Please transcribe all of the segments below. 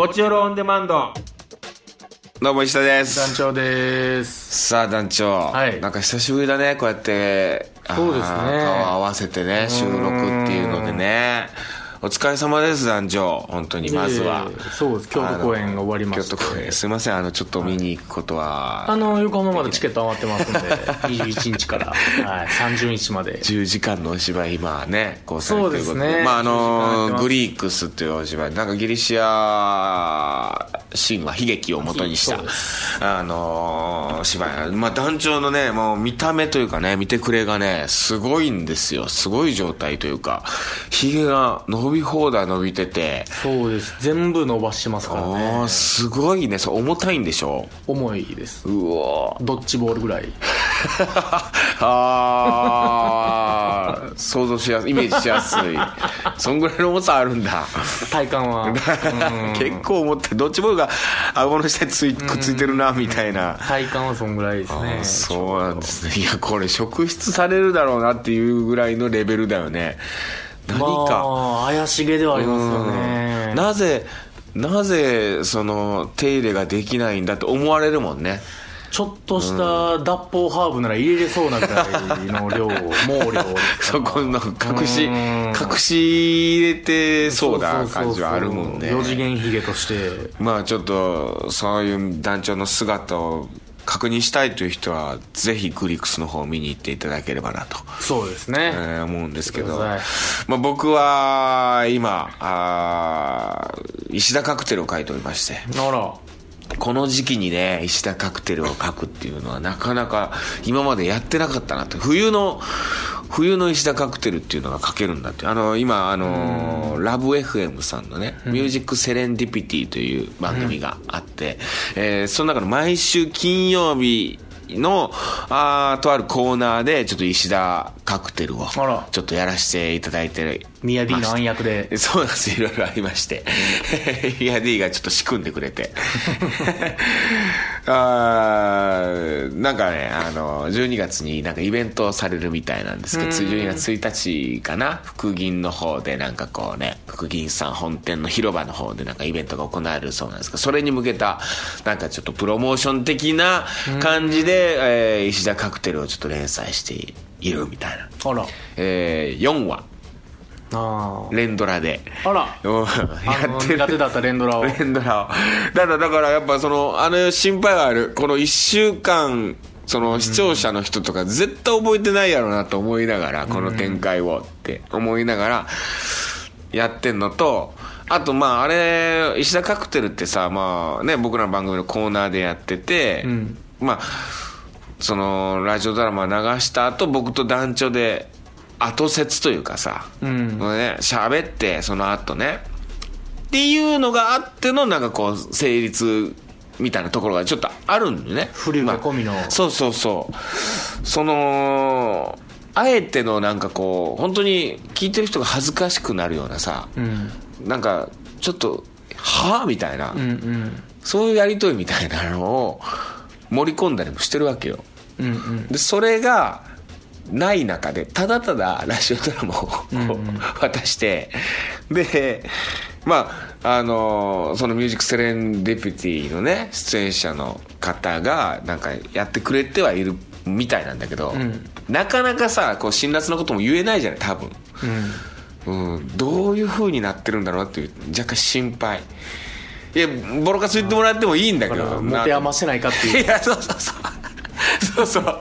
こちよろオンデマンド。どうも石田です。団長です。さあ団長、はい。なんか久しぶりだねこうやって。そうですね。顔合わせてね収録っていうのでねお疲れ様です団長本当にまずは、えーそうです。京都公演が終わりまして。京都公演。すいません。あのちょっと見に行くことは、あの横浜までチケット余ってますんで21日から、はい、30日まで。10時間のお芝居今ねこうされてることそうですね。まああ10時間やってます。のグリークスっていうお芝居。なんかギリシア神話悲劇を元にした。あの芝居まあ団長のねもう見た目というかね見てくれがねすごいんですよ。すごい状態というか。ひげが伸び放題伸びてて。そうです。全部伸ばしてますからあねーすごいね。そう重たいんでしょ？重いです。うわ。ドッジボールぐらい。ああ想像しやすい。イメージしやすい。そんぐらいの重さあるんだ。体感は。うん。結構重ってどっちもが顎の下についくっついてるなみたいな。体感はそんぐらいですあねーそうなんですね。いやこれ職質されるだろうなっていうぐらいのレベルだよね。何か、まあ怪しげではありますよね。うん。なぜなぜその手入れができないんだって思われるもんねちょっとした脱法ハーブなら入れれそうなぐらいの量 毛量そこの隠しうん。隠し入れてそうな感じはあるもんね。4次元ヒゲとして。まあちょっとそういう団長の姿を確認したいという人はぜひグリックスの方を見に行っていただければなと、そうですね、えー思うんですけど、まあ、僕は今あー石田カクテルを書いておりまして。あらこの時期にね石田カクテルを書くっていうのはなかなか今までやってなかったなって冬の冬の石田カクテルっていうのが書けるんだって。あの今あのラブ FM さんのね「ミュージックセレンディピティ」という番組があって、えーその中の毎週金曜日のあーとあるコーナーでちょっと石田カクテルをちょっとやらせていただいてミヤ D の暗躍で。そうなんです。いろいろありまして。イヤ D がちょっと仕組んでくれてあーなんかねあの12月になんかイベントをされるみたいなんですけど12月1日かな？福銀の方でなんかこうね福銀さん本店の広場の方でなんかイベントが行われるそうなんですけどそれに向けたなんかちょっとプロモーション的な感じで、えー石田カクテルをちょっと連載しているみたいな、えー4話。あ連ドラで。ああらやってる。苦手だった連ドラを。連ドラを。だからだからやっぱそのあの心配がある。この1週間その視聴者の人とか絶対覚えてないやろうなと思いながらこの展開をって思いながらやってんのとあとまああれ石田カクテルってさまあね僕らの番組のコーナーでやってて、ん。まあそのラジオドラマ流した後僕と団長で後説というかさ、うん。ね喋ってその後ね。っていうのがあってのなんかこう成立みたいなところがちょっとあるんでね。振り込みの。まあそうそうそう。そのあえてのなんかこう本当に聞いてる人が恥ずかしくなるようなさ、うん。なんかちょっとはあみたいな、うんうん。そういうやり取りみたいなのを盛り込んだりもしてるわけよ。うんうん。でそれがない中でただただラジオドラマを渡してでまああのその「ミュージックセレンディピティ」のね出演者の方がなんかやってくれてはいるみたいなんだけど、ん。なかなかさこう辛辣なことも言えないじゃない多分、うん、どういう風になってるんだろうっていう若干心配。いやボロカス言ってもらってもいいんだけど持て余してないかっていう。いやそうそうそうそうそう。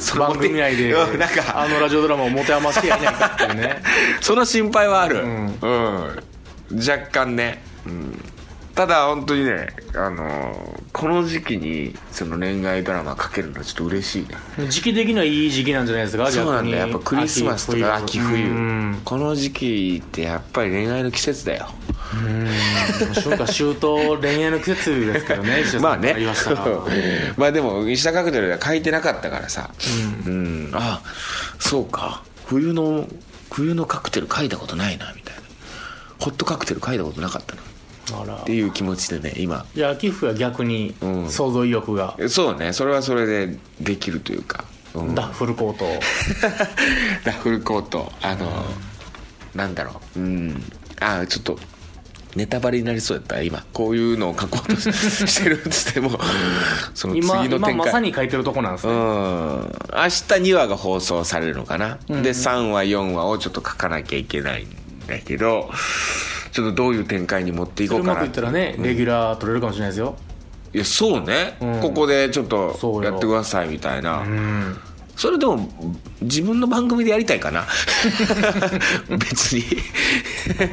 その番組内で。うんなんか。あのラジオドラマを持て余してやいないかっていうね。その心配はある。ううんん、若干ね、うん、ただ本当にねあのこの時期にその恋愛ドラマかけるのはちょっと嬉しいね。時期的にはいい時期なんじゃないですか？そうなんだよ。やっぱクリスマスとか秋冬。うん。この時期ってやっぱり恋愛の季節だよ。うん。春夏秋冬恋愛の季節ですけどね。まあね。まあでも石田カクテルでは書いてなかったからさ。うん、あそうか。冬の冬のカクテル書いたことないなみたいな。ホットカクテル書いたことなかったなっていう気持ちでね今。いや秋冬は逆にうん。想像意欲が、そうねそれはそれでできるというか、うん、ダッフルコート ダッフルコート。あの、なんだろう。うん。あちょっとネタバレになりそうやったら今。こういうのを書こうとしてるっつっても その次今今の展開。まさに書いてるとこなんですね、うん。明日2話が放送されるのかな、で3話4話をちょっと書かなきゃいけないんだけどちょっとどういう展開に持っていこそうれうまくかないったらね、レギュラー取れるかもしれないですよ。いやそうね、うん。ここでちょっとやってくださいみたいな、うんそれでも自分の番組でやりたいかな。別に。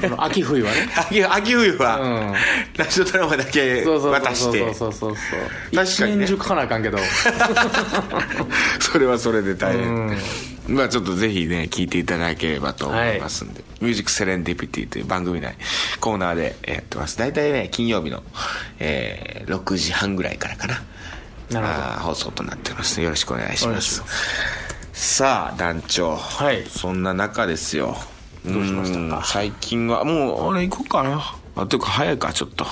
この秋冬はね。秋秋冬は、うん。ラジオドラマだけそうそう渡してそうそうそうそう。そう確かにね。一年中書かなあかんけど。それはそれで大変、うんまあちょっとぜひね聞いていただければと思いますんで「ミュージックセレンディピティ」という番組内コーナーでやってます。大体ね金曜日の、えー6時半ぐらいからかな。なるほど。放送となってます。よろしくお願いします。さあ団長、はい。そんな中ですよ。どうしましたか？うん最近はもう俺行こうかな。あというか早いかちょっと。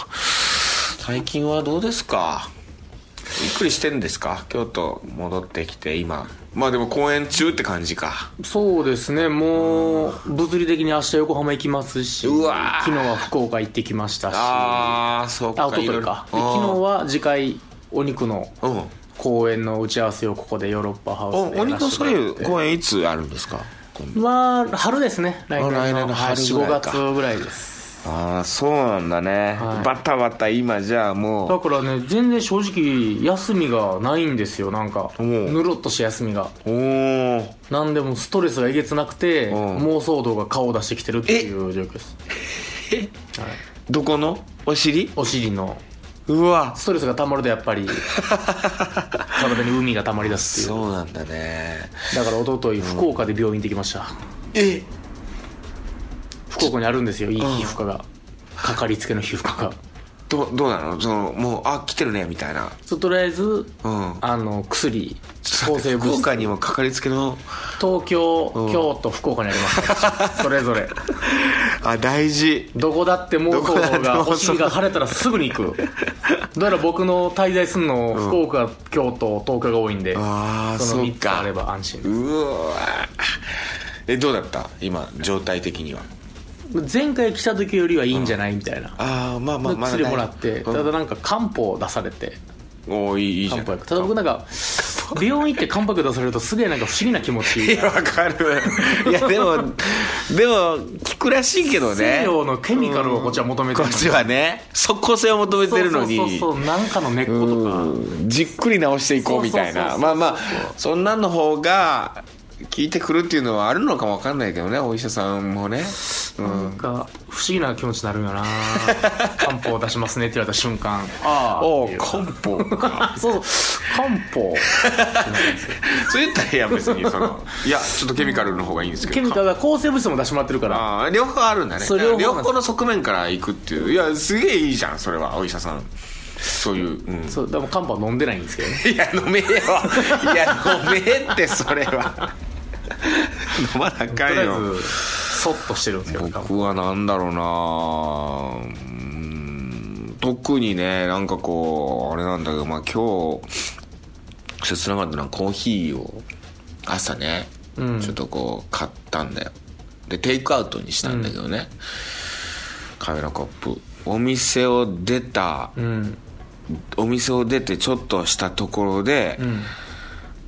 最近はどうですか？ゆっくりしてんですか？京都戻ってきて今まあでも公演中って感じか。そうですね。もう物理的に明日横浜行きますしうわー。昨日は福岡行ってきましたし。ああそうか。あおとといか。で昨日は次回お肉の公演の打ち合わせをここでヨーロッパハウおスでお肉のそれやらせてもらって。公演いつあるんですか？まあ春ですね。来年の来年の春ぐらいか。45月ぐらいですああそうなんだね、はい。バタバタ今じゃあもう。だからね全然正直休みがないんですよなんか。おう。ぬるっとした休みが。おおなんでもストレスがえげつなくてう。ん妄想道が顔を出してきてるっていう状況です、はい、どこの？お尻？お尻の。うわ。ストレスが溜まるとやっぱり 体に海が溜まりだすっていう。そうなんだね。だから一昨日福岡で病院行ってきました。え？福岡にあるんですよいい皮膚科が。かかりつけの皮膚科が。どどうなの？そのもうあ来てるねみたいな。そうとりあえずうん。あの薬抗生物質。福岡にもかかりつけの。東京、京都福岡にあります。それぞれ。あ大事。どこだって妄想どこだって妄想がお尻が腫れたらすぐに行く。どうやら僕の滞在するの福岡、京都東京が多いんでああその3つそうかあれば安心うわえどうだった？今状態的には前回来た時よりはいいんじゃないみたいな。ああまあまあまだ薬もらってただなんか漢方を出されて。おーいいいいじゃん。ただ僕なんか病院行って漢方薬出されるとすげえなんか不思議な気持ち。いやわかる。いやでもでも聞くらしいけどね。西洋のケミカルをこっちは求めてるこっちはね即効性を求めてるのに。そうそうそうなんかの根っことか。うん。じっくり直していこうみたいな。まあまあそんなんの方が効いてくるっていうのはあるのかもわかんないけどねお医者さんもね、うなんん、か不思議な気持ちになるよな。漢方出しますねって言われた瞬間。ああ。漢方か。そう漢方。そう言ったらいや別にその。いやちょっとケミカルの方がいいんですけど。ケミカルが抗生物質も出してもらってるから。ああ両方あるんだね。両方の側面から行くっていう。いやすげえいいじゃんそれはお医者さん。そういう、うん、そうでも漢方は飲んでないんですけどね。いや飲めよ。いや飲めってそれは 飲まなあかとんよずそっとしてるんですけど漢方僕はなんだろうな。うーん特にねなんかこうあれなんだけどまあ今日切なかったのはコーヒーを朝ね、うん。ちょっとこう買ったんだよ。でテイクアウトにしたんだけどね、カメラコップ。お店を出た、うん。お店を出てちょっとしたところで、うん。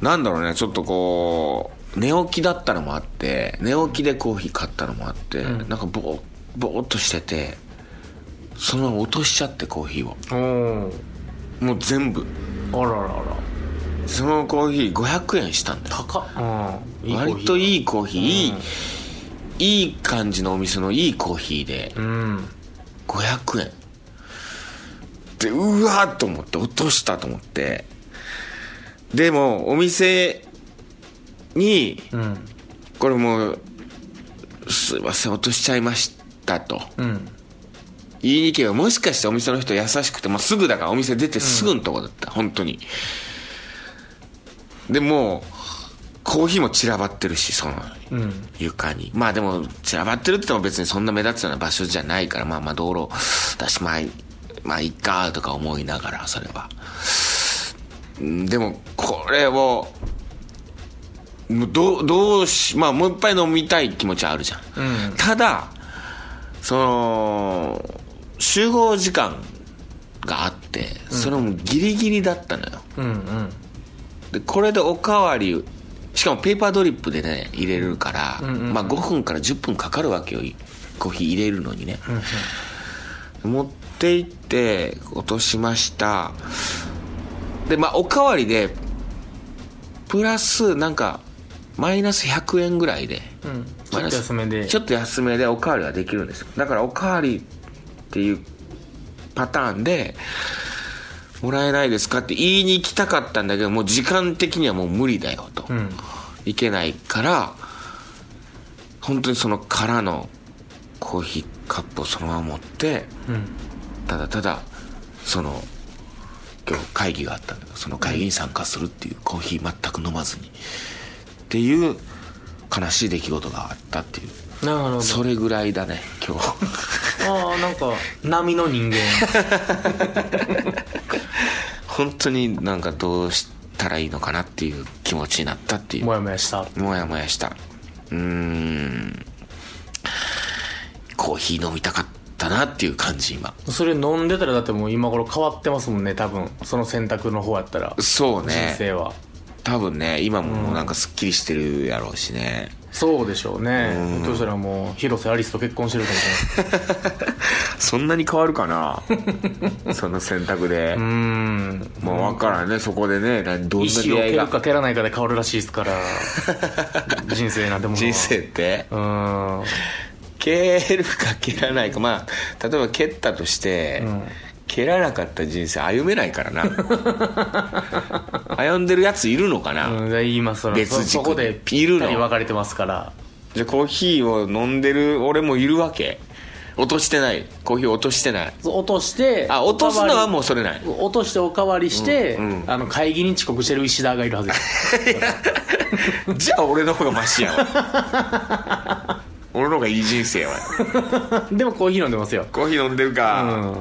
なんだろうねちょっとこう寝起きだったのもあって寝起きでコーヒー買ったのもあって、ん。なんかボーボーっとしててそのまま落としちゃってコーヒーを。もう全部。あららら。らそのコーヒー500円したんだよ。高っ。割といいコーヒー、いいいい感じのお店のいいコーヒーでうん。500円でうわーっと思って落としたと思って。でもお店にうん。これもうすいません落としちゃいましたと。うん。言いに行けばもしかしてお店の人優しくて、まあ、すぐだからお店出てすぐのとこだった、本当に。でもうコーヒーも散らばってるしそのうん。床にまあでも散らばってるって言っても別にそんな目立つような場所じゃないからまあまあ道路だしまあまあいっかとか思いながらそれは。うんでもこれをもうどうどうしまあもう一杯飲みたい気持ちはあるじゃん、うん。ただその集合時間があってそれもギリギリだったのよ、うんうん。でこれでおかわりしかもペーパードリップでね入れるから、うんうんうん。まあ、5分から10分かかるわけよコーヒー入れるのにね、持って行って落としました。でまあおかわりでプラスなんかマイナス100円ぐらいでうん。ちょっと安めで。ちょっと安めでおかわりができるんですよ。だからおかわりっていうパターンでもらえないですかって言いに行きたかったんだけどもう時間的にはもう無理だよと、うん。いけないから本当にその空のコーヒーカップをそのまま持ってうん。ただただその今日会議があったんだけどその会議に参加するっていうコーヒー全く飲まずにっていう悲しい出来事があったっていう。なるほど。それぐらいだね今日。ああなんか波の人間 本当になんかどうしたらいいのかなっていう気持ちになったっていう。もやもやした。もやもやした。うーん。コーヒー飲みたかったなっていう感じ今。それ飲んでたらだってもう今頃変わってますもんね多分。その選択の方やったら。人そうね。生は多分ね今もなんかすっきりしてるやろうしね、そうでしょうね。どうしたらもう広瀬アリスと結婚してるかもしれない。そんなに変わるかな？その選択で。うーん。もう分からんねそこでね何どんな意思を蹴るか蹴らないかで変わるらしいですから。人生なんても人生って？うーん。蹴るか蹴らないか。まあ例えば蹴ったとして、蹴らなかった人生歩めないからな。歩んでるやついるのかな、うん言いますその別軸そそこでぴったり分かれてますから。じゃあコーヒーを飲んでる俺もいるわけ？落としてない？コーヒー落としてない？落としてあ落とすのはもううそれない。落としておかわりして、うんうん。あの会議に遅刻してる石田がいるはず じゃあ俺の方がマシやわ。俺の方がいい人生やわ。でもコーヒー飲んでますよ。コーヒー飲んでるか、うん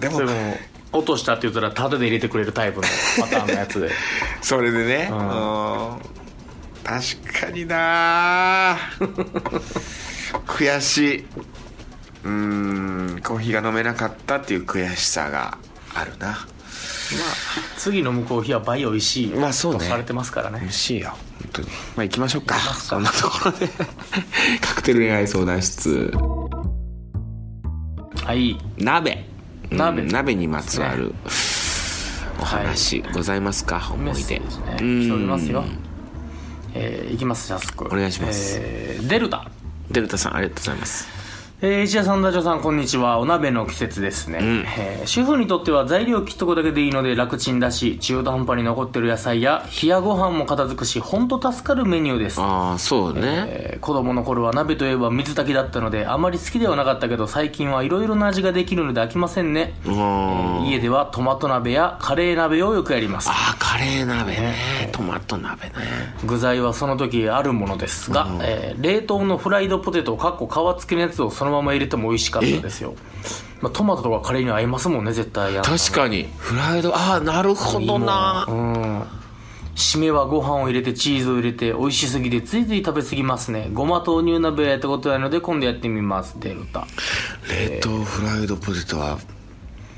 でもそれも落としたって言ったらタダで入れてくれるタイプのパターンのやつで。それでね、ん。うん確かにな 悔しい。うんコーヒーが飲めなかったっていう悔しさがあるな。次飲むコーヒーは倍美味しいまあそうね。とされてますからね。美味しいよ。本当に。まあ行きましょうか。そんなところで。カクテル恋愛相談室。はい。鍋鍋。うん鍋にまつわるお話ございますか、思い出。ね。うん。来ておりますよ。えーいきます早速。お願いします。えーデルタ。デルタさんありがとうございますえー、石田さん、ダジョさん、こんにちは。お鍋の季節ですね、ん。えー主婦にとっては材料切っとくだけでいいので楽ちんだし、中途半端に残ってる野菜や冷やご飯も片付くし、ほんと助かるメニューです。ああそうね、えー子供の頃は鍋といえば水炊きだったのであまり好きではなかったけど最近はいろいろな味ができるので飽きませんね、うん。えー家ではトマト鍋やカレー鍋をよくやります。ああカレー鍋ね。トマト鍋ね。具材はその時あるものですが、えー冷凍のフライドポテトかっこ皮付きのやつをそのまま入れても美味しかったですよ、まあ、トマトとかカレーには合いますもんね絶対確かに。フライド？ああなるほどな。うん。締めはご飯を入れてチーズを入れて美味しすぎてついつい食べ過ぎますね。ごま豆乳鍋をやったことないので今度やってみます。デルタ。冷凍フライドポテトは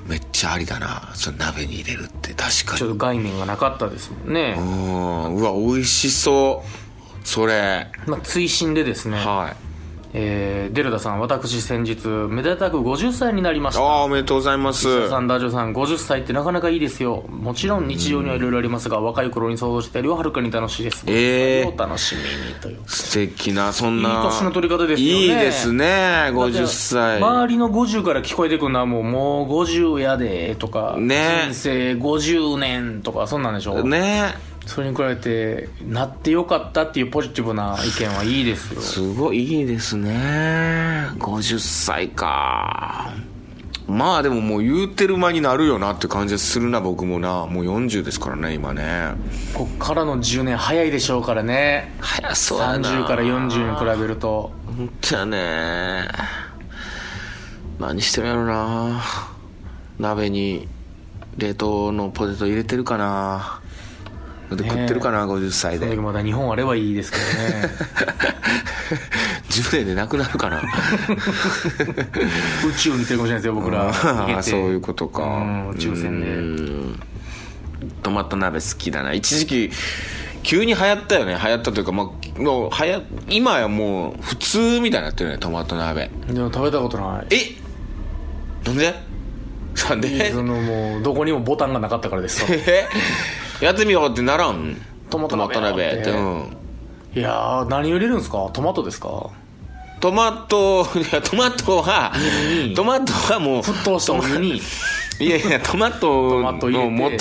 めっちゃありだな。その鍋に入れるって。確かに。ちょっと概念がなかったですもんね、うん。うわ美味しそう。それ。まあ、追伸でですね、はいえーデルタさん私先日めでたく50歳になりました。ああおめでとうございます。石田さん、ダジョさん、50歳ってなかなかいいですよ。もちろん日常にはいろいろありますが、若い頃に想像してたよりははるかに楽しいです。えー。お楽しみにという。素敵なそんないい年の取り方ですよね。いいですね50歳周りの50から聞こえてくるのはもう、もう50やで、とか、ね。人生50年とか、そんなんでしょ？ねそれに比べて、なってよかったっていうポジティブな意見はいいですよ。すごいいいですね。50歳か。まあでももう言うてる間になるよなって感じするな僕もな。もう40ですからね今ね。こっからの10年早いでしょうからね。早そうやな。30から40に比べると。本当やね。何してるやろな。鍋に冷凍のポテト入れてるかなで食ってるかな、50歳で。まだ日本あればいいですけどね。10年でなくなるかな。宇宙に行ってるかもしれないですよ僕ら。そういうことか。うん宇宙船で。うん。トマト鍋好きだな。一時期急に流行ったよね。流行ったというか、まあ、もう流行今やもう普通みたいになってるねトマト鍋。でも食べたことない。え？なんで？なんで？そのもうどこにもボタンがなかったからですえ？やってみようってならん？トマト鍋。って。うん。いやー何を入れるんですか？トマトですか？トマトいやトマトはに。トマトはもう沸騰したお湯に。いやいやトマトのて。素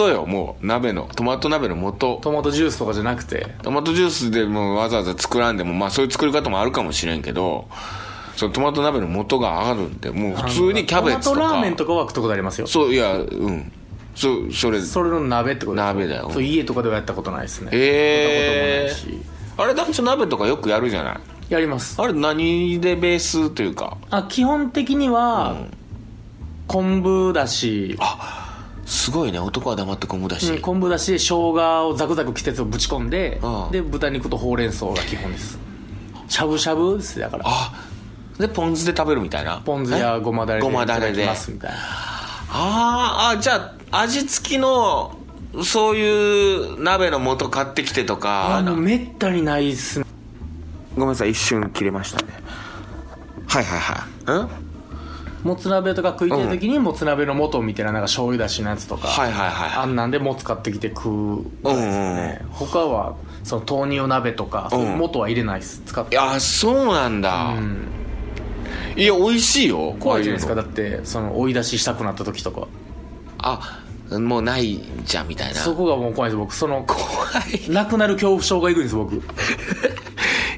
よもう鍋の。トマト鍋の素トマトジュースとかじゃなくて。トマトジュースでもうわざわざ作らんでもまあそういう作り方もあるかもしれんけどそのトマト鍋の素があるんでもう普通にキャベツとか。トマトラーメンとかは食ったことありますよ。そういやうんそうそれ。それの鍋ってことです鍋だよ。そう家とかではやったことないですね。えやったこともないし。あれ団長鍋とかよくやるじゃない？やります。あれ何でベースというか？あ基本的には、昆布だし。すごいね。男は黙って昆布だし、うん昆布だしで生姜をザクザク季節をぶち込んでああで豚肉とほうれん草が基本です。しゃぶしゃぶですだから。あでポン酢で食べるみたいな？ポン酢やごまだれでごまだれで。ますみたいな。あーあじゃあ味付きのそういう鍋の素買ってきてとかあのめったにないっすね。ごめんなさい一瞬切れましたね。はいはいはい。うん？もつ鍋とか食いたい時にもつ鍋の素みたいななんか醤油だしのやつとか、はいはいはいあんなんでもつ買ってきて食うですね、他はその豆乳鍋とか、そういう素は入れないです。使って。いやそうなんだ、いや美味しいよ怖いじゃないですか。だってその追い出ししたくなった時とかあもうないじゃんみたいな。そこがもう怖いです僕。その怖い。なくなる恐怖症がいくんです僕。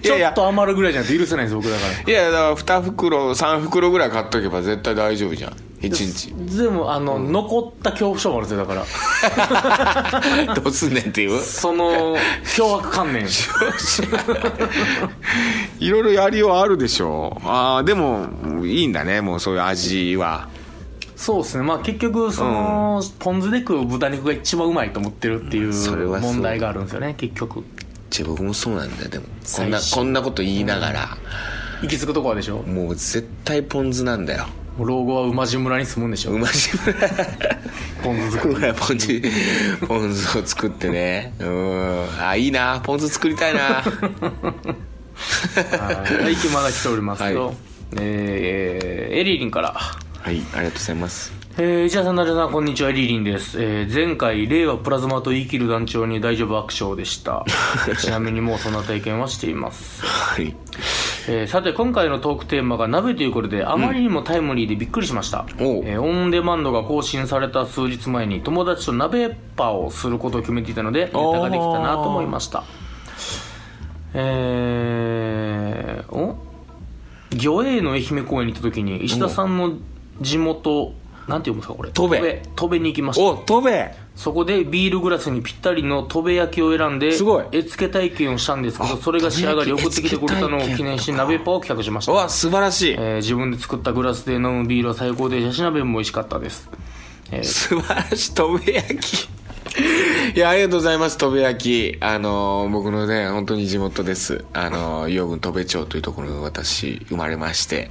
ちょっと余るぐらいじゃないと許せないんです僕だから。いやだから2袋3袋ぐらい買っとけば絶対大丈夫じゃん。1日。でもあの、残った恐怖症もあるんですよだから。どうすんねんっていう。その凶悪観念。いろいろやりようあるでしょああでもいいんだねもうそういう味はそうですね。まあ結局その、ポン酢で食う豚肉が一番うまいと思ってるっていう問題があるんですよね結局。じゃ僕もそうなんだよでも。こんなこんなこと言いながら、行き着くとこはでしょ？もう絶対ポン酢なんだよ。老後は馬路村に住むんでしょ？うまじポン酢作る。ポン酢ポン酢を作ってね。うん。あいいな。ポン酢作りたいな。はい。息まだ来ておりますよ、はい。えーエリリンからはいありがとうございますえー、石田さん、成田さん、こんにちは、エリリンです。えー、前回、令和プラズマと言い切る団長に大丈夫爆笑でした。ちなみにもうそんな体験はしています。はいえーさて、今回のトークテーマが鍋ということで、あまりにもタイムリーでびっくりしました。おうえーオンデマンドが更新された数日前に、友達と鍋パをすることを決めていたので、ネタができたなと思いました。えー、お？魚影の愛媛公園に行った時に、石田さんの地元、なんて読むんですか、これ？戸部。戸部。戸部に行きました。お飛べそこでビールグラスにぴったりの戸部焼きを選んですごい。絵付け体験をしたんですけどあそれが仕上がり送ってきてくれたのを記念し鍋パを企画しました、わ素晴らしい。えー自分で作ったグラスで飲むビールは最高でヤシ鍋も美味しかったです、えー素晴らしい。飛べ焼きいやありがとうございます。飛べ焼。きあのー僕のね本当に地元です。あのー伊予郡戸部町というところに私生まれまして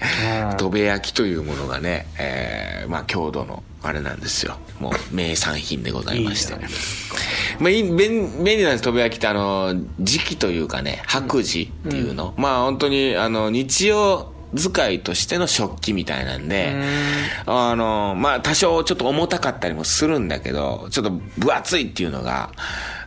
うん戸部焼きというものがね、えーまあ郷土のあれなんですよ。もう名産品でございまして。いいまあ、便便利なんです戸部焼きって。あの時期というかね白磁っていうの、まあ本当にあの日用使いとしての食器みたいなんで、あの、まあ、多少ちょっと重たかったりもするんだけど、ちょっと分厚いっていうのが、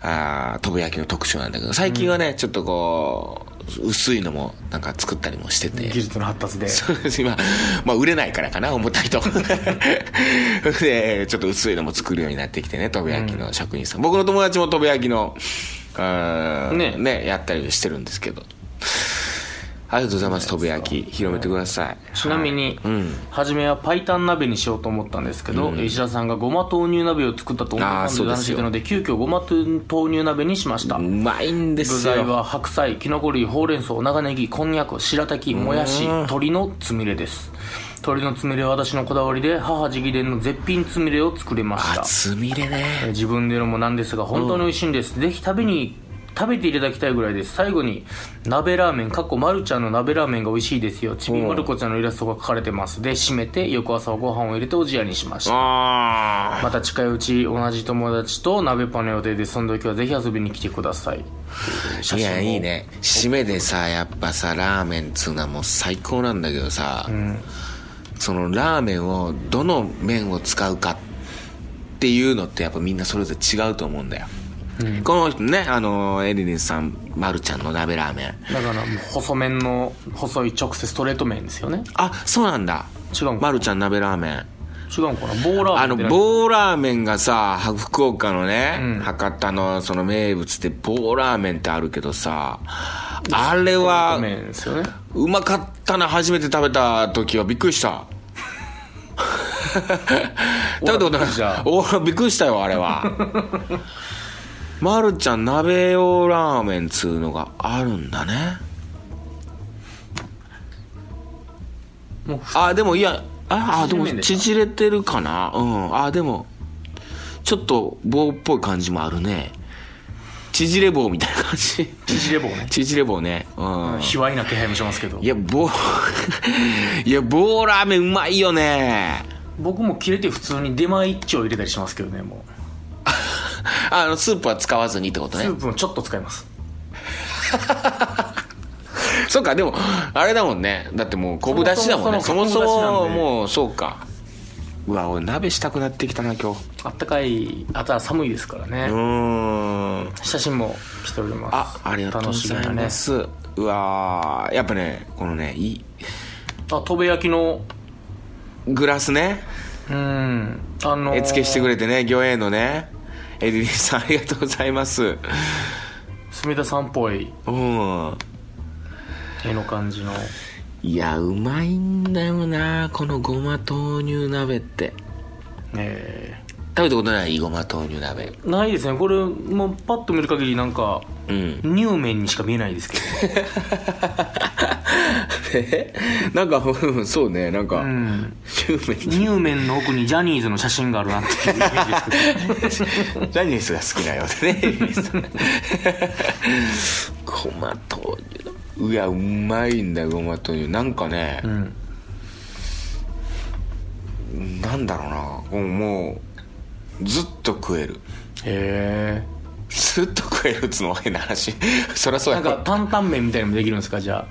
あー飛ぶ焼きの特徴なんだけど、最近はね、ちょっとこう、薄いのもなんか作ったりもしてて。技術の発達で そうです今、まあ、売れないからかな、重たいと。で、ちょっと薄いのも作るようになってきてね、飛ぶ焼きの職人さん。僕の友達も飛ぶ焼きの、ねね、やったりしてるんですけど。ありがとうございます、飛ぶ焼き。広めてください。ちなみに、うん初めは白湯鍋にしようと思ったんですけど、石田さんがごま豆乳鍋を作ったと思ったので話していたので急遽ごま豆乳鍋にしました、うまいんで具すよ。材は白菜きのこ類ほうれん草長ネギこんにゃく白滝もやし鶏のつみれです鶏のつみれは私のこだわりで母直伝の絶品つみれを作れましたあ、つみれね。えー自分でのもなんですが本当に美味しいんです、ぜひ食べに食べていただきたいぐらいです最後に鍋ラーメンかっこまるちゃんの鍋ラーメンが美味しいですよ。ちびまる子ちゃんのイラストが描かれてます。で締めて翌朝はご飯を入れておじやにしました。あまた近いうち同じ友達と鍋パンの予定でその時はぜひ遊びに来てください。あいやいいね。締めでさやっぱさラーメンっつうのはもう最高なんだけどさ、そのラーメンをどの麺を使うかっていうのってやっぱみんなそれぞれ違うと思うんだよ、この人ねあのエリリンさんまるちゃんの鍋ラーメン。だからもう細麺の細い直接ストレート麺ですよね。あそうなんだ。違うちゃん鍋ラーメン。違うんかな？棒ラーメンあの棒ラーメンがさは福岡のね、うん。博多のその名物で棒ラーメンってあるけどさあれはね。うまかったな初めて食べた時はびっくりした。食べたことない。じゃあ。おびっくりしたよあれは まるちゃん鍋用ラーメンつうのがあるんだね。あでもいやああでも縮れてるかな？うん。あでもちょっと棒っぽい感じもあるね。縮れ棒みたいな感じ。縮れ棒ね。縮れ棒ね。うん。卑猥な気配もしますけど。いや棒 いや棒ラーメンうまいよね。僕も切れて普通に出前一丁入れたりしますけどねもうあのスープは使わずにってことね。スープもちょっと使います。そうかでもあれだもんね。だってもう昆布だしだもんね。そもそそもそもうそうか。うわ俺鍋したくなってきたな今日。あったかいあとは寒いですからね、うーん。写真も来ておりますあありがとうございます、うわーやっぱねこのねいいあとべ焼きの。グラスね。うん。あのー。絵付けしてくれてね魚影のねエリリンさんありがとうございます。住田さんっぽい。うん。絵の感じの。いやうまいんだよなこのごま豆乳鍋って。え食べたことないごま豆乳鍋。ーないですね。これもうパッと見る限りなんかうん。乳麺にしか見えないですけど。え？なんかうんそうね。なんか、うん。乳麺。の奥にジャニーズの写真があるなっていうイメージですけど ジャニーズが好きなようでね。ごま豆乳の。うやうまいんだよごま豆乳。なんかね、うん。なんだろうな。もうずっと食える。へずっと食えるっつうのは変な話。そりゃそうえなんか担々麺みたいなのもできるんですかじゃ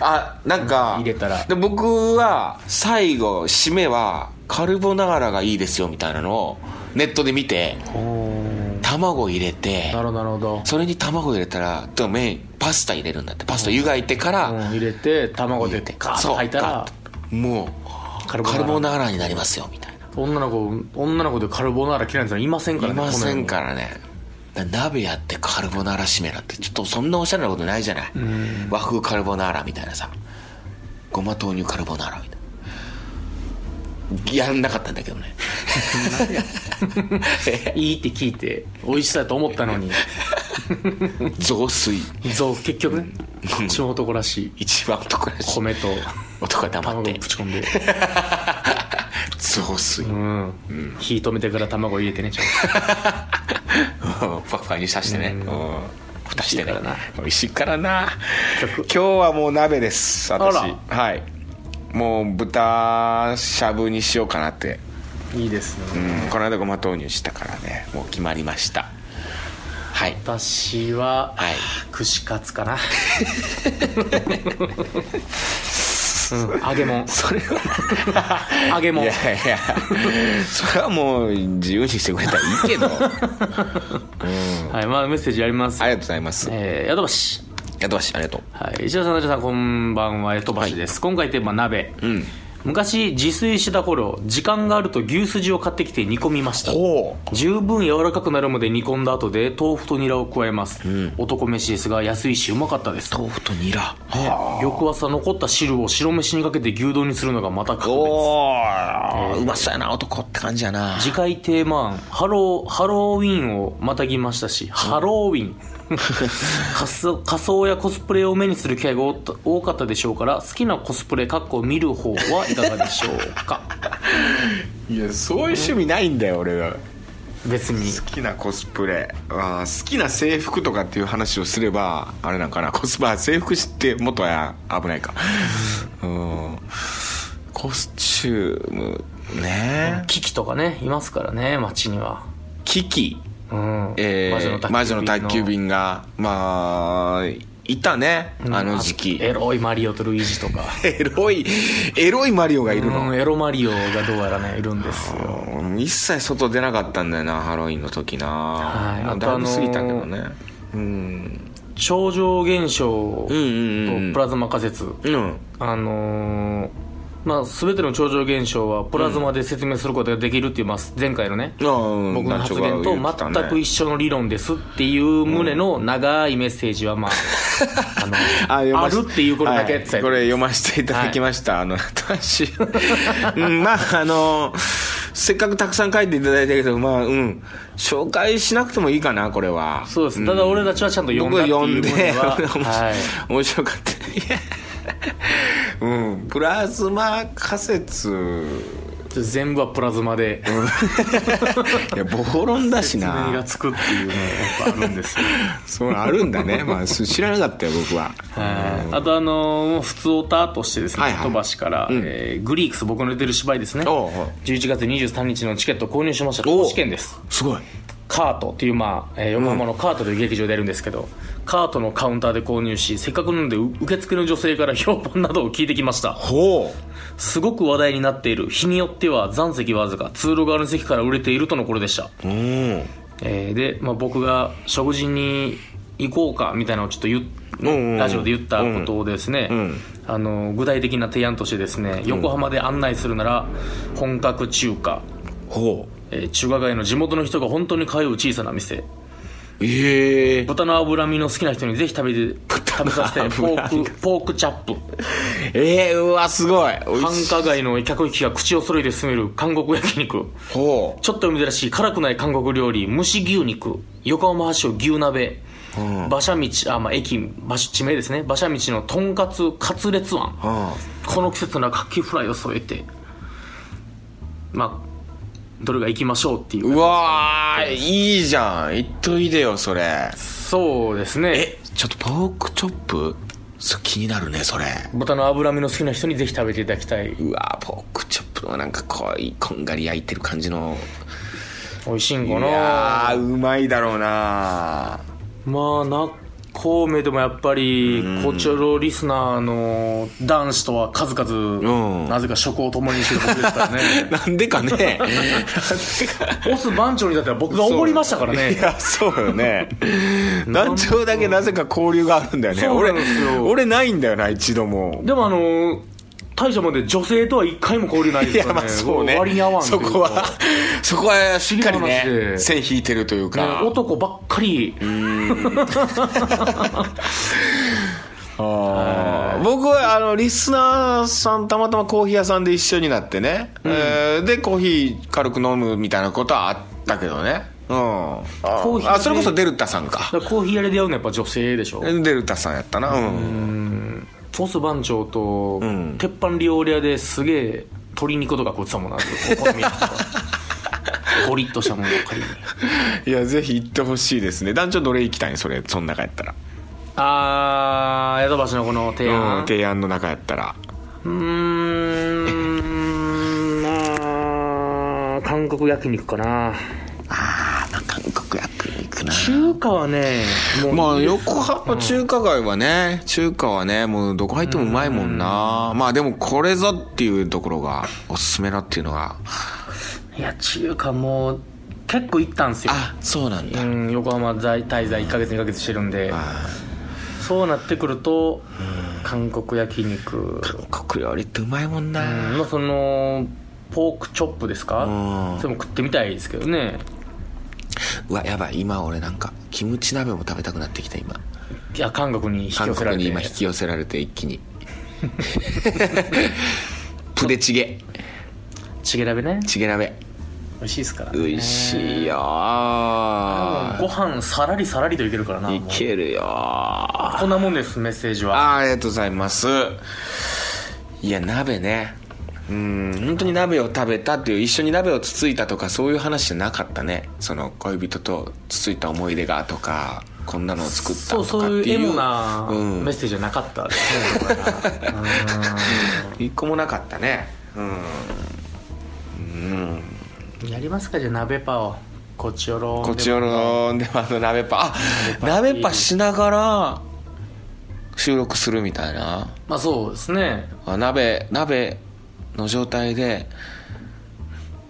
あ？なんか入れたら。で僕は最後締めはカルボナーラがいいですよみたいなのをネットで見て卵入れてなるほどなるほど。それに卵入れたらでも麺パスタ入れるんだって。パスタ湯がいてからうん入れて卵でガーッと入ったらもうカルボナーラになりますよみたいな女の子女の子でカルボナーラ嫌いなやついませんからいねませんらからね。だ鍋やってカルボナーラ締めなんてちょっとそんなおしゃれなことないじゃない？和風カルボナーラみたいなさ。ごま豆乳カルボナーラみたいな。やんなかったんだけどね。いいって聞いて美味しそうやと思ったのに。雑炊。そう結局ね。超男らしい。一番男らしい。米と男が黙って。ぶち込んで 雑炊。うん、火止めてから卵入れてねちゃんうんふわふわにさしてね、うん。うん。蓋してね。美味しいからな。美味しいからな。曲。今日はもう鍋です私。あはい。もう豚しゃぶにしようかなって、といいですね、うん、この間ごま豆乳したからね。もう決まりました。はい。私は、はい。串カツかな、うん、揚げ物。それは。揚げ物。いやいや。それはもう自由にしてくれたらいいけど、うん、はいまあメッセージあります。ありがとうございます。えー、ヤドバシ。やとばしありがとう。はい、石田さん、成田さん、こんばんは、えとばしです。今回テーマ、鍋。うん昔、自炊した頃、時間があると牛すじを買ってきて煮込みました。お十分柔らかくなるまで煮込んだ後で、豆腐とニラを加えます。男飯ですが、安いし、うまかったです。豆腐とニラ。ね。翌朝残った汁を白飯にかけて牛丼にするのがまた格別。おお、うまそうやな男って感じやな。次回テーマ案。ハローハローウィンをまたぎましたし、ハローウィン仮装やコスプレを目にする機会が多多かったでしょうから好きなコスプレかっこ見る方はいかがでしょうか？いやそういう趣味ないんだよ俺は。別に。好きなコスプレ。あー好きな制服とかっていう話をすればあれなんかなコスプレ制服知って元は危ないか。うん。コスチュームね。キキとかねいますからね街には。キキうん。えー魔女の宅急便がまあいたねあの時期。エロいマリオとルイージとか。エロいエロいマリオがいるの？うんエロマリオがどうやらねいるんですよ。うん一切外出なかったんだよなハロウィンの時な、はい。あとだいぶ過ぎたけどね。うん。超常現象とうんうんうん。プラズマ仮説。うん。あのーまあ、全ての超常現象はプラズマで説明することができるっていう、まあ、前回のね僕僕の発言と全く一緒の理論ですっていう旨の長いメッセージはまあ あのあるっていうことだけはい。これ読ませていただきました、あの私 うんまああのせっかくたくさん書いていただいたけどまあうん。紹介しなくてもいいかなこれは。そうです。ただ俺たちはちゃんと読んだ僕っていう読んで、面白かったうん。プラズマ仮説。全部はプラズマで。いや暴論だし説明がなつくっていうねやっぱあるんですよ。そうあるんだね。まあ知らなかったよ僕は。はい。あとあのー普通オタとしてですね、はいはい。飛ばしから、うん。えーグリークス僕の出てる芝居ですね。おうおう。11月23日のチケットを購入しました。おう。公式券です。すごいカートっていう、まあえー横浜のカートという劇場でやるんですけど、カートのカウンターで購入しせっかくなのでう受付の女性から 評判などを聞いてきました。ほすごく話題になっている日によっては残席わずか通路側の席から売れているとのことでした、ううん。えーで、まあ、僕が食事に行こうかみたいなのをちょっとラジオで言ったことをですね、うん。あの具体的な提案としてですね横浜で案内するなら本格中華、ほえー中華街の地元の人が本当に通う小さな店。うええ豚の脂身の好きな人にぜひ食べて食べさせて。ポークポークチャップ。ええうわすごい。美繁華街の客引きが口を揃えて進める韓国焼肉。ほちょっと珍しい辛くない韓国料理蒸し牛肉。横浜発祥牛鍋。うん。馬車道あ、まあ、駅場所地名ですね。馬車道のとんかつカツレツあんううん。この季節ならカキフライを添えて。まあどれが行きましょうっていううわーいいじゃん。言っといでよそれ。そうですね。えちょっとポークチョップ？そ気になるねそれ。豚の脂身の好きな人にぜひ食べていただきたい。うわーポークチョップのなんかこういこんがり焼いてる感じの。美味しいんいかな。やーうまいだろうなまあなこうめでもやっぱりこちらのリスナーの男子とは数々、ん。なぜか食を共にしてる僕ですからね。なんでかね。オス番長にだったら僕がおごりましたからいねやそうよね。団長だけなぜか交流があるんだよね。俺俺ないんだよな一度も。でもあの大社まで女性とは一回も交流ないいやですからねまあそうね。割に合わんそこは そこはしっかりねで線引いてるというねか、男ばっかり。僕はあのリスナーさんたまたまコーヒー屋さんで一緒になってね、えーでコーヒー軽く飲むみたいなことはあったけどね。うん。コーヒーあそれこそデルタさんか。コーヒー屋で。出会うのはやっぱ女性でしょ。デルタさんやったな。うんオス番長と、ん。鉄板料理屋ですげえ鶏肉とか食ってたもんなお好み焼きとかゴリッとしたものばっかりに いやぜひ行ってほしいですね。団長どれ行きたいんそれその中やったら。あー江戸橋のこの提うん案提案の中やったら。うーんまあ韓国焼肉かな。ああ韓国焼肉な。中華はねまあ横浜中華街はね、中華はねもうどこ入ってもうまいもんな、まあでもこれぞっていうところがおすすめだっていうのが。いや中華もう結構行ったんですよ。あそうなんだ、うん横浜在滞在1ヶ月2ヶ月してるんで。あそうなってくると韓国焼肉。ー韓国料理ってうまいもんな、うんまあそのポークチョップですか？うん。それも食ってみたいですけどねうわやばい今俺なんかキムチ鍋も食べたくなってきた今。いや韓国に引き韓寄せられて。国に今引き寄せられて一気に。プデチゲ。チゲ鍋ね。チゲ鍋。美味しいですから。ね美味しいよご飯さらりさらりといけるからないいけるよこんなもんですメッセージは。あーありがとうございます。いや鍋ねうん。本当に鍋を食べたっていう一緒に鍋をつついたとかそういう話じゃなかったね。その恋人とつついた思い出がとかこんなのを作ったそうとかそうっていういうエモなうん。メッセージじゃなかった。ですね、一個もなかったね。うん。うん。やりますかじゃあ鍋パをこちよろこちよろでもあの鍋パあ鍋パしながら収録するみたいな。まあそうですね。あ鍋鍋の状態で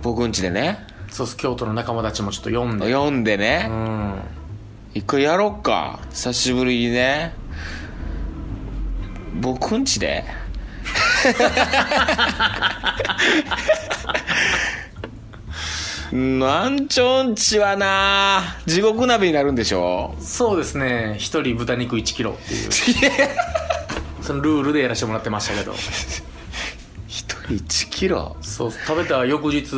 僕ん家でね。そうっす京都の仲間たちもちょっと読んで。読んでうねん。一回やろっか。久しぶりにね。僕ん家で。なんちょんちはな。地獄鍋になるんでしょそうですね。一人豚肉1キロっていう。そのルールでやらせてもらってましたけど1キロ。そう食べた翌日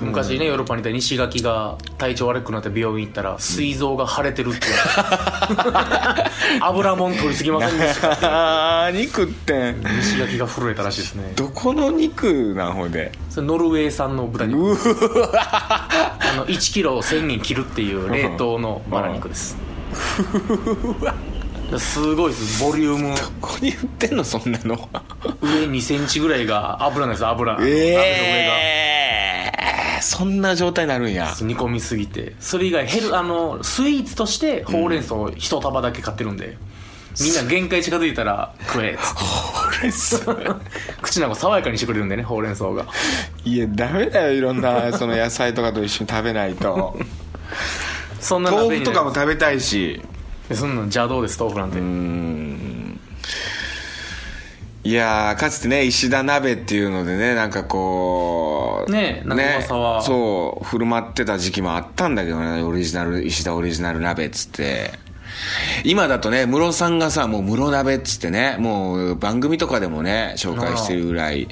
昔ねヨーロッパにいた西垣が体調悪くなって病院行ったら膵臓が腫れてるって言われて油もん取りすぎませんでした。肉って西垣が震えたらしいですね。どこの肉なんほんで？それノルウェー産の豚肉。うわ。あの1キロ1000円切るっていう冷凍のバラ肉です すごいですボリューム。どこに売ってんのそんなの？上2センチぐらいが油なんです油。ええー、そんな状態になるんや。が煮込みすぎてそれ以外ヘルあのスイーツとしてほうれん草一束だけ買ってるんで、みんな限界近づいたら食えっつって。ほうれん草。口なんか爽やかにしてくれるんでねほうれん草が。いやダメだよいろんなその野菜とかと一緒に食べないと。そんな豆腐とかもも食べたいしそんなん邪道です豆腐なんて、うん。いやーかつてね石田鍋っていうのでねなんかこうねえなんか噂は。そう振る舞ってた時期もあったんだけどねオリジナル石田オリジナル鍋っつって。今だとねムロさんがさもうムロ鍋っつってねもう番組とかでもね紹介してるぐらい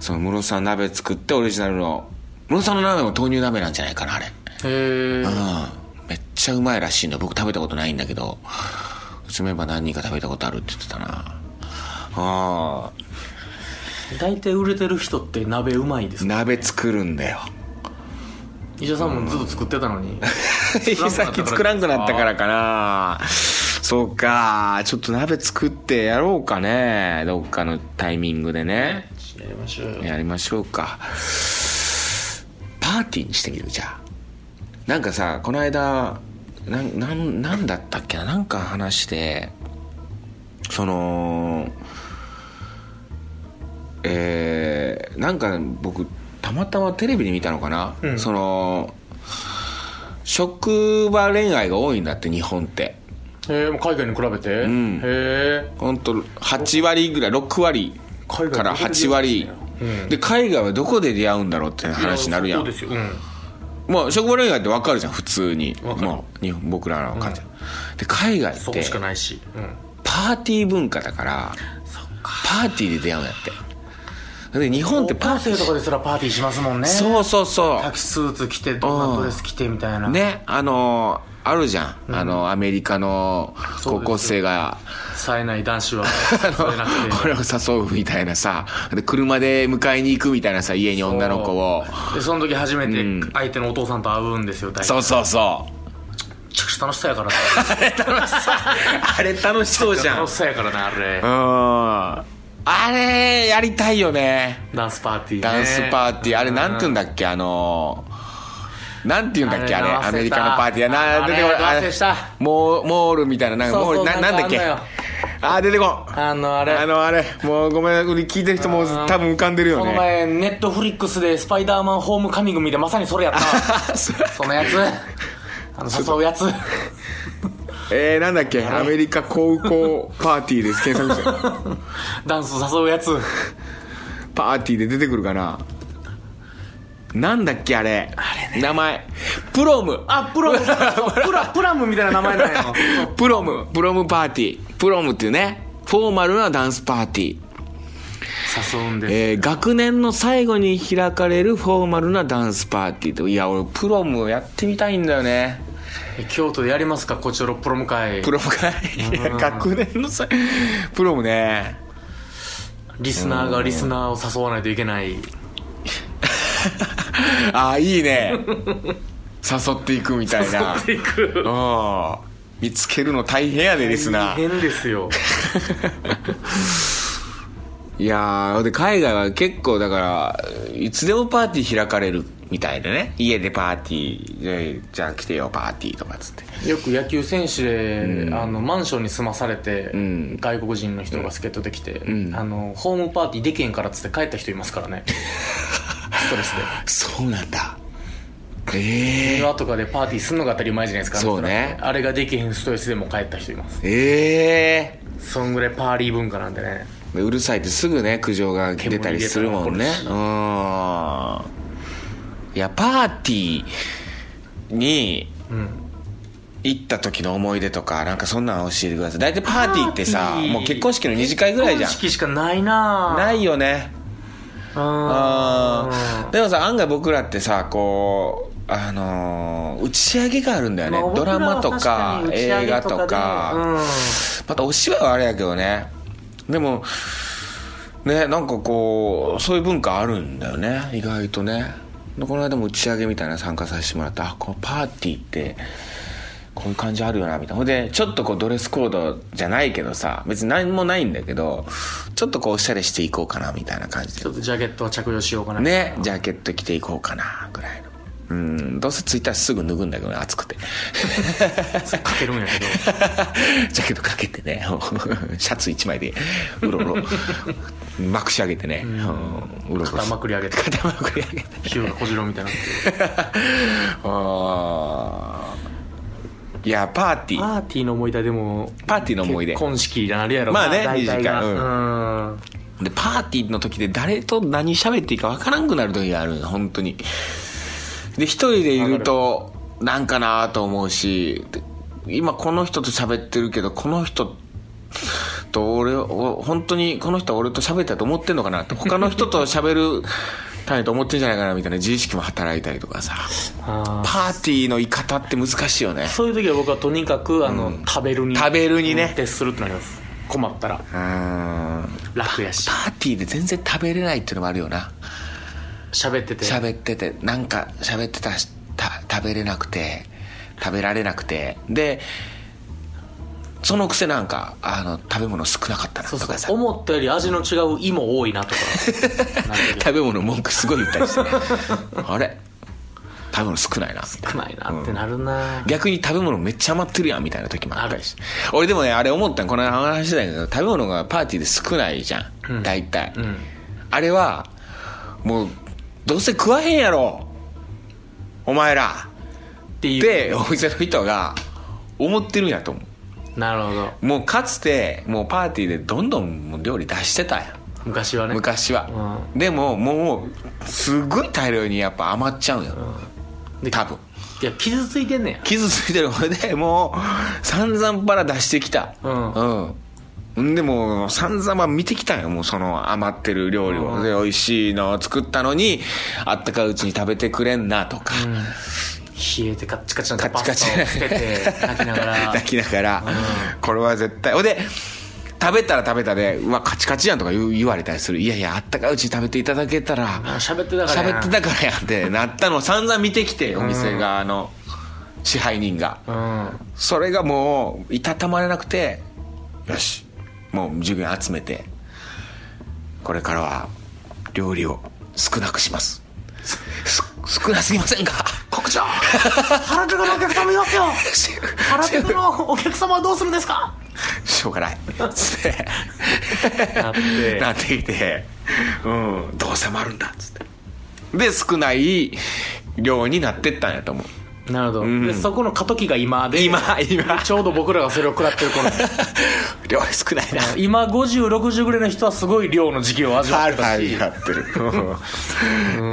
そのムロさん鍋作ってオリジナルのムロさんの鍋も豆乳鍋なんじゃないかなあれ。へえうんめっちゃうまいらしいんだ僕食べたことないんだけどうちメンバー何人か食べたことあるって言ってたな。あ大体売れてる人って鍋うまいですあ鍋作るんだよ。石田さんもずっと作ってたのに。さっき作らんくなったからかな。そうか。ちょっと鍋作ってやろうかね。どっかのタイミングでね。やりましょうよ。やりましょうか。パーティーにしてみるじゃあなんかさこの間なんなんなんだったっけな？なんか話してそのえー、なんか僕たまたまテレビで見たのかな、うん。その職場恋愛が多いんだって日本って。へえ海外に比べて、ん。へえ本当8割ぐらい6割から8割。うんで海外はどこで出会うんだろうって話になるやん。そうですよ、うん、まあ職場恋愛って分かるじゃん普通に。わかる。もう日本僕らの感じ、で海外ってそこしかないし、うん、パーティー文化だからパーティーで出会うんやって。で日本ってパーティーとかですらパーティーしますもんね。そうそうそタキスーツ着てどんなドレス着てみたいな。うねあのあるじゃん、あのアメリカの高校生が。冴えない男子は 俺を誘うみたいなさ。で車で迎えに行くみたいなさ家に女の子を。でその時初めてうん。相手のお父さんと会うんですよ大体。そうそうそう。めちゃくちゃ楽しそうやからなあれ楽しそう。じゃん。楽しそうやからなあれ。うん。あれやりたいよね。ダンスパーティーね。ダンスパーティー。あれなんて言うんだっけあのなんて言うんだっけあれアメリカのパーティー。やな出てこない。モーモールみたいななんモールななんだっけ？あ出てこん。あのあれ。あのあれ。もうごめん聞いてる人も多分浮かんでるよこのね前ネットフリックスでスパイダーマンホームカミング見てまさにそれやった。そのやつ。あの誘うやつ。えー、なんだっけ？アメリカ高校パーティーです。検索して。ダンス誘うやつ。パーティーで出てくるかな？なんだっけあれ。名前。プロム。あプロム。プラプラムみたいな名前なんや。プロム。プロムパーティー。プロムっていうね。フォーマルなダンスパーティー。誘うんです。えー学年の最後に開かれるフォーマルなダンスパーティーと。いや俺プロムやってみたいんだよね。え京都でやりますか？こちらプロム会。プロムかいや学年の最プロムね。リスナーがリスナーを誘わないといけない ああいいね。誘っていくみたいな。誘っていく。うん。見つけるの大変やでリスナー大変ですよ。いやーで海外は結構だからいつでもパーティー開かれるみたいでね。家でパーティーじゃあ来てよパーティーとかっつって。よく野球選手で、あのマンションに住まされて、ん。外国人の人が助っ人できて、あのホームパーティーでけんからっつって帰った人いますからね ストレスで。そうなんだ。ええ庭とかでパーティーすんのが当たり前じゃないですかそうね。あれができへんストレスでも帰った人います。ええそんぐらいパーリー文化なんでね。でうるさいってすぐね苦情が出たりするもんね。うん。いやパーティーにうん行った時の思い出とかなんかそんなん教えてください。大体パーティーってさもう結婚式の二次会ぐらいじゃん。結婚式しかないなないよねあでもさ案外僕らってさこうあのー打ち上げがあるんだよね、ドラマとか映画とか、またお芝居はあれやけどね。でもねなんかこうそういう文化あるんだよね。意外とね。でこの間も打ち上げみたいなの参加させてもらってあこのパーティーってこういう感じあるよなみたいな。ほんでちょっとこうドレスコードじゃないけどさ別に何もないんだけどちょっとこうおしゃれしていこうかなみたいな感じで。ちょっとジャケットは着用しようかな。ねジャケット着ていこうかなぐらいの。うんどうせ着いたらすぐ脱ぐんだけどね暑くて。かけるんやけどジャケットかけてね シャツ一枚でうろうろ。まくし上げてね、うん、うろうろ。肩まくり上げて。肩まくり上げて。ヒューが小次郎みたいにな あーいやパーティー。パーティーの思い出でもパーティーの思い出。結婚式になるやろまあね大体が。二次会うん。でパーティーの時で誰と何喋っていいか分からんくなる時があるの本当に。で一人でいるとなんかなと思うしで今この人と喋ってるけどこの人と俺を本当にこの人は俺と喋ったと思ってんのかなって。他の人と喋るたいと思ってんじゃないかなみたいな自意識も働いたりとかさ。あパーティーの居方って難しいよね。ーそういう時は僕はとにかくあの、食べるに食べるにね。徹するってなります。困ったら。うん楽やし。パーティーで全然食べれないっていうのもあるよな。喋ってて。喋ってて。なんか喋ってたした食べれなくて食べられなくて。でそのくせなんかあの食べ物少なかったな。とかさ思ったより味の違う芋多いなとか。食べ物文句すごい言ったりしてね。あれ？食べ物少ないな少ないなってなるな、逆に食べ物めっちゃ余ってるやんみたいな時もあったりして俺でもねあれ思ったのこの間話してたけど食べ物がパーティーで少ないじゃん、うん。大体、うん。あれはもうどうせ食わへんやろお前ら。っていう。でお店の人が思ってるんやと思なるほど。うもうかつてもうパーティーでどんどんもう料理出してたやん。昔はね。昔は、でももうすごい大量にやっぱ余っちゃうん。よ、で多分。いや傷ついてんねや。傷ついてるこれでもう散々パラ出してきた。うん。うん。でも散々見てきたよもうその余ってる料理を、で美味しいのを作ったのにあったかいうちに食べてくれんなとか、冷えてカッチカチなカチカチ。パスタをつけて泣きながら。泣きながら、これは絶対。ほんで食べたら食べたでうわカチカチやんとか言われたりする。いやいやあったかいうちに食べていただけたら。あ喋ってたからや。喋ってたからやんってなったのを散々見てきてお店側の支配人が、うん。それがもういたたまれなくてよしもう従業員集めてこれからは料理を少なくしますす。少なすぎませんか？国長原宿のお客様いますよ。原宿のお客様はどうするんですか？しょうがない。つってなってなってきて。うん。どうせ余るんだ。っつって。で少ない量になってったんやと思うなるほど、ん。でそこの過渡期が今で今今。ちょうど僕らがそれを食らってる頃 量少ないな。今5060ぐらいの人はすごい量の時期を味わってたし、やってる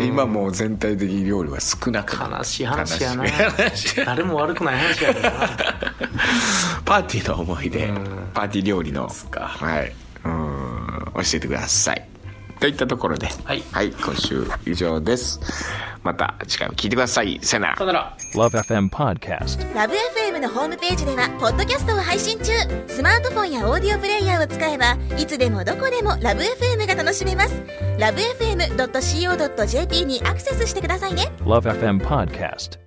今もう全体的に料理は少なくなる。悲しい話やな。悲しい話。誰も悪くない話やけどな。パーティーの思い出。パーティー料理の。か。はい。うん。教えてくださいといったところではい。今週以上です。また次回も聞いてください。さよなら。さよなら。Love FM Podcast. ラブ f m のホームページではポッドキャストを配信中。スマートフォンやオーディオプレイヤーを使えばいつでもどこでもラブ f m が楽しめます。ラブ FM.co.jp にアクセスしてくださいね。Love FM Podcast.